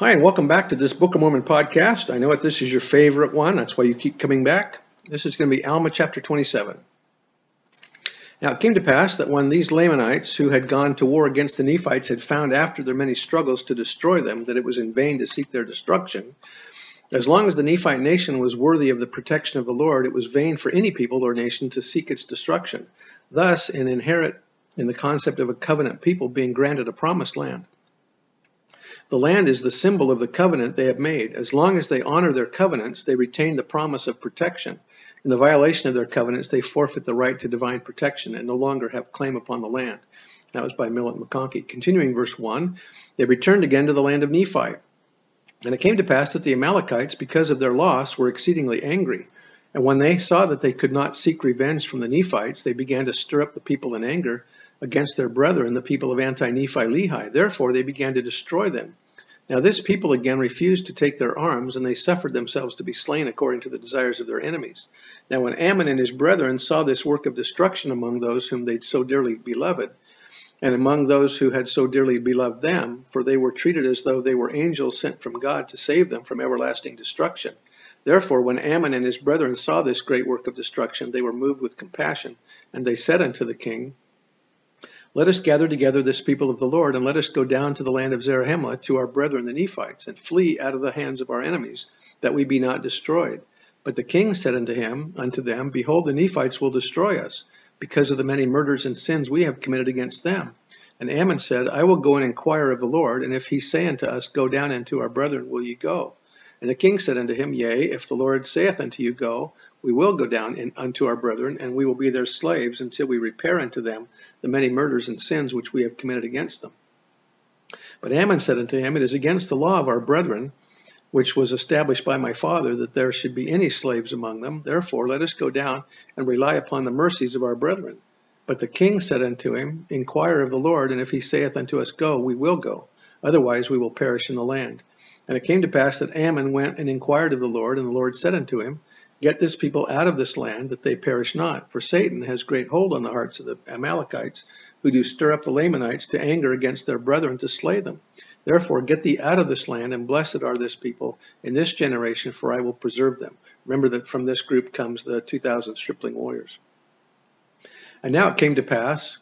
Hi, and welcome back to this Book of Mormon podcast. I know that this is your favorite one. That's why you keep coming back. This is going to be Alma chapter 27. Now it came to pass that when these Lamanites who had gone to war against the Nephites had found after their many struggles to destroy them that it was in vain to seek their destruction, as long as the Nephite nation was worthy of the protection of the Lord, it was vain for any people or nation to seek its destruction. Thus, an inherent in the concept of a covenant people being granted a promised land. The land is the symbol of the covenant they have made. As long as they honor their covenants, they retain the promise of protection. In the violation of their covenants, they forfeit the right to divine protection and no longer have claim upon the land. That was by Millet McConkie. Continuing verse 1, they returned again to the land of Nephi. And it came to pass that the Amalekites, because of their loss, were exceedingly angry. And when they saw that they could not seek revenge from the Nephites, they began to stir up the people in anger against their brethren, the people of anti-Nephi Lehi. Therefore they began to destroy them. Now this people again refused to take their arms, and they suffered themselves to be slain according to the desires of their enemies. Now when Ammon and his brethren saw this work of destruction among those whom they so dearly beloved, and among those who had so dearly beloved them, for they were treated as though they were angels sent from God to save them from everlasting destruction. Therefore, when Ammon and his brethren saw this great work of destruction, they were moved with compassion, and they said unto the king, let us gather together this people of the Lord, and let us go down to the land of Zarahemla to our brethren the Nephites, and flee out of the hands of our enemies, that we be not destroyed. But the king said unto him, unto them, Behold, the Nephites will destroy us, because of the many murders and sins we have committed against them. And Ammon said, I will go and inquire of the Lord, and if he say unto us, Go down unto our brethren, will ye go? And the king said unto him, Yea, if the Lord saith unto you, Go, we will go down in, unto our brethren, and we will be their slaves until we repair unto them the many murders and sins which we have committed against them. But Ammon said unto him, It is against the law of our brethren, which was established by my father, that there should be any slaves among them. Therefore let us go down and rely upon the mercies of our brethren. But the king said unto him, Inquire of the Lord, and if he saith unto us, Go, we will go. Otherwise we will perish in the land. And it came to pass that Ammon went and inquired of the Lord, and the Lord said unto him, Get this people out of this land, that they perish not. For Satan has great hold on the hearts of the Amalekites, who do stir up the Lamanites to anger against their brethren to slay them. Therefore, get thee out of this land, and blessed are this people in this generation, for I will preserve them. Remember that from this group comes the 2,000 stripling warriors. And now it came to pass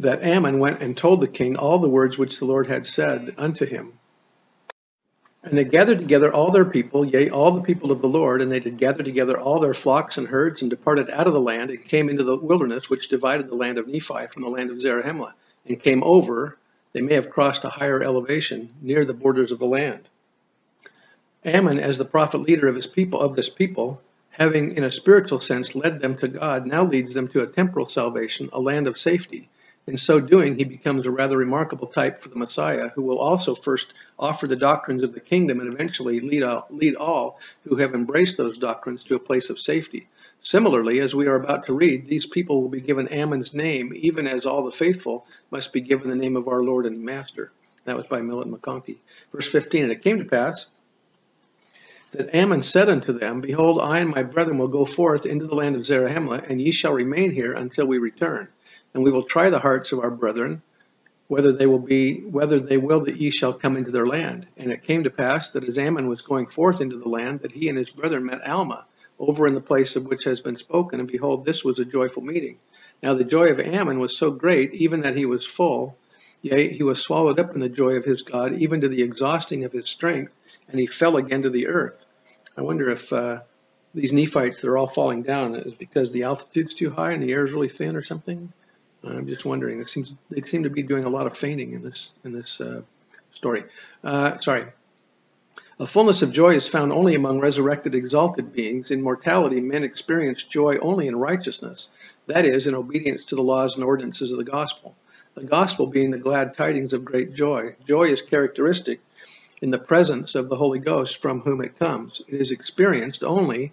that Ammon went and told the king all the words which the Lord had said unto him. And they gathered together all their people, yea, all the people of the Lord, and they did gather together all their flocks and herds, and departed out of the land, and came into the wilderness which divided the land of Nephi from the land of Zarahemla, and came over, they may have crossed a higher elevation, near the borders of the land. Ammon, as the prophet leader of his people, of this people, having in a spiritual sense led them to God, now leads them to a temporal salvation, a land of safety, in so doing, he becomes a rather remarkable type for the Messiah, who will also first offer the doctrines of the kingdom and eventually lead all, lead all who have embraced those doctrines to a place of safety. Similarly, as we are about to read, these people will be given Ammon's name, even as all the faithful must be given the name of our Lord and Master. That was by Millet McConkie. Verse 15, And it came to pass that Ammon said unto them, Behold, I and my brethren will go forth into the land of Zarahemla, and ye shall remain here until we return and we will try the hearts of our brethren, whether they will be whether they will that ye shall come into their land. And it came to pass that as Ammon was going forth into the land, that he and his brethren met Alma, over in the place of which has been spoken, and behold, this was a joyful meeting. Now the joy of Ammon was so great, even that he was full, yea, he was swallowed up in the joy of his God, even to the exhausting of his strength, and he fell again to the earth. I wonder if uh, these Nephites that are all falling down is because the altitude's too high and the air is really thin or something. I'm just wondering. It seems they seem to be doing a lot of fainting in this in this uh, story. Uh, sorry. A fullness of joy is found only among resurrected, exalted beings. In mortality, men experience joy only in righteousness, that is, in obedience to the laws and ordinances of the gospel. The gospel being the glad tidings of great joy. Joy is characteristic in the presence of the Holy Ghost from whom it comes. It is experienced only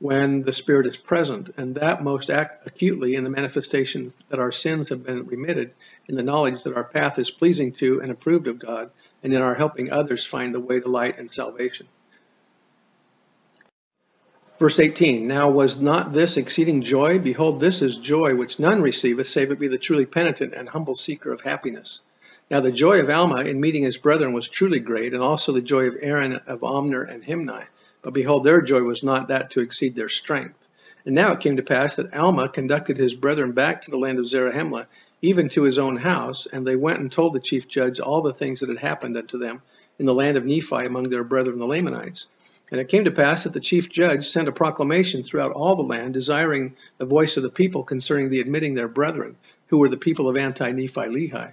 when the Spirit is present, and that most acutely in the manifestation that our sins have been remitted, in the knowledge that our path is pleasing to and approved of God, and in our helping others find the way to light and salvation. Verse 18 Now was not this exceeding joy? Behold, this is joy which none receiveth, save it be the truly penitent and humble seeker of happiness. Now the joy of Alma in meeting his brethren was truly great, and also the joy of Aaron, of Omner, and Himni. But behold, their joy was not that to exceed their strength. And now it came to pass that Alma conducted his brethren back to the land of Zarahemla, even to his own house, and they went and told the chief judge all the things that had happened unto them in the land of Nephi among their brethren the Lamanites. And it came to pass that the chief judge sent a proclamation throughout all the land, desiring the voice of the people concerning the admitting their brethren, who were the people of anti Nephi Lehi.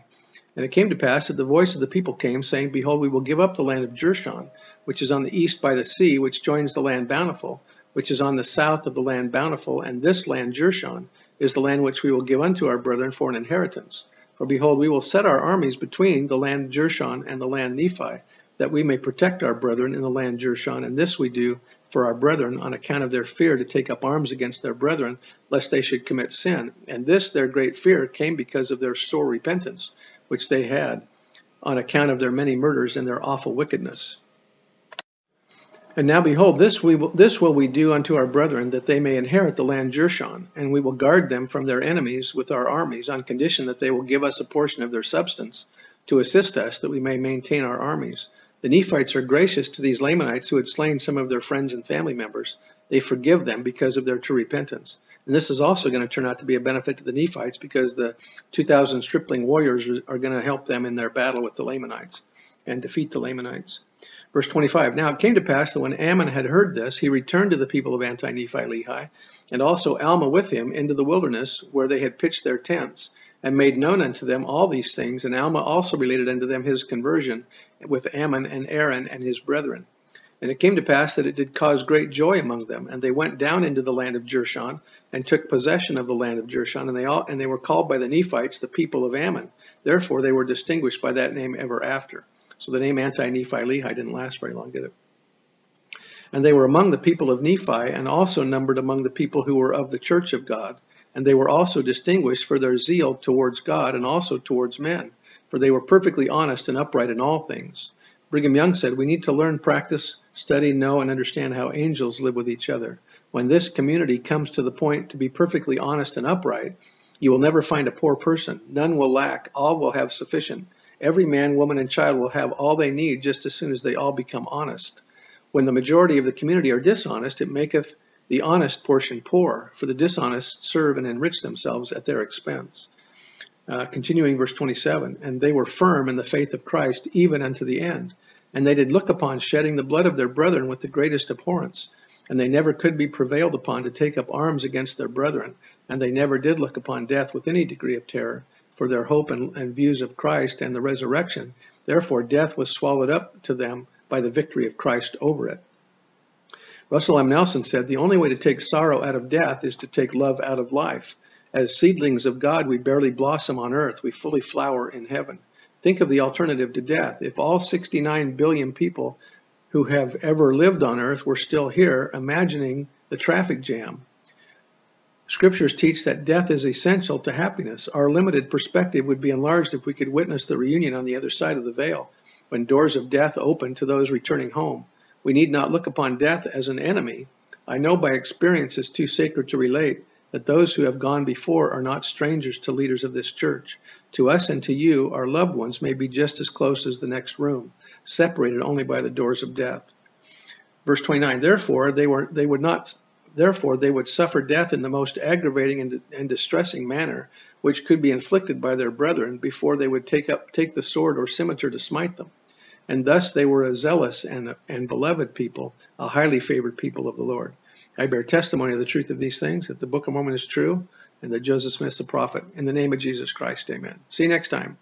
And it came to pass that the voice of the people came, saying, Behold, we will give up the land of Jershon, which is on the east by the sea, which joins the land bountiful, which is on the south of the land bountiful, and this land Jershon is the land which we will give unto our brethren for an inheritance. For behold, we will set our armies between the land Jershon and the land Nephi, that we may protect our brethren in the land Jershon, and this we do for our brethren on account of their fear to take up arms against their brethren, lest they should commit sin. And this their great fear came because of their sore repentance which they had on account of their many murders and their awful wickedness. And now behold, this, we will, this will we do unto our brethren, that they may inherit the land Jershon, and we will guard them from their enemies with our armies, on condition that they will give us a portion of their substance to assist us, that we may maintain our armies. The Nephites are gracious to these Lamanites who had slain some of their friends and family members. They forgive them because of their true repentance. And this is also going to turn out to be a benefit to the Nephites because the 2,000 stripling warriors are going to help them in their battle with the Lamanites and defeat the Lamanites. Verse 25 Now it came to pass that when Ammon had heard this, he returned to the people of Anti Nephi Lehi, and also Alma with him into the wilderness where they had pitched their tents, and made known unto them all these things. And Alma also related unto them his conversion with Ammon and Aaron and his brethren. And it came to pass that it did cause great joy among them, and they went down into the land of Jershon, and took possession of the land of Jershon, and they all and they were called by the Nephites the people of Ammon. Therefore they were distinguished by that name ever after. So the name Anti-Nephi Lehi didn't last very long, did it? And they were among the people of Nephi, and also numbered among the people who were of the church of God. And they were also distinguished for their zeal towards God and also towards men, for they were perfectly honest and upright in all things. Brigham Young said, We need to learn, practice, study, know, and understand how angels live with each other. When this community comes to the point to be perfectly honest and upright, you will never find a poor person. None will lack. All will have sufficient. Every man, woman, and child will have all they need just as soon as they all become honest. When the majority of the community are dishonest, it maketh the honest portion poor, for the dishonest serve and enrich themselves at their expense. Uh, continuing verse 27, and they were firm in the faith of Christ even unto the end. And they did look upon shedding the blood of their brethren with the greatest abhorrence and they never could be prevailed upon to take up arms against their brethren, and they never did look upon death with any degree of terror, for their hope and, and, views of Christ and the resurrection. Therefore, death was swallowed up to them by the victory of Christ over it. Russell M. Nelson said, The only way to take sorrow out of death is to take love out of life. As seedlings of God, we barely blossom on earth, we fully flower in heaven. Think of the alternative to death. If all 69 billion people who have ever lived on earth were still here, imagining the traffic jam. Scriptures teach that death is essential to happiness. Our limited perspective would be enlarged if we could witness the reunion on the other side of the veil, when doors of death open to those returning home. We need not look upon death as an enemy. I know by experience it's too sacred to relate that those who have gone before are not strangers to leaders of this church. To us and to you, our loved ones may be just as close as the next room separated only by the doors of death. Verse 29, therefore they were they would not therefore they would suffer death in the most aggravating and, and distressing manner which could be inflicted by their brethren before they would take up take the sword or scimitar to smite them. And thus they were a zealous and, and beloved people, a highly favored people of the Lord. I bear testimony of the truth of these things, that the Book of Mormon is true, and that Joseph Smith is a prophet. In the name of Jesus Christ, amen. See you next time.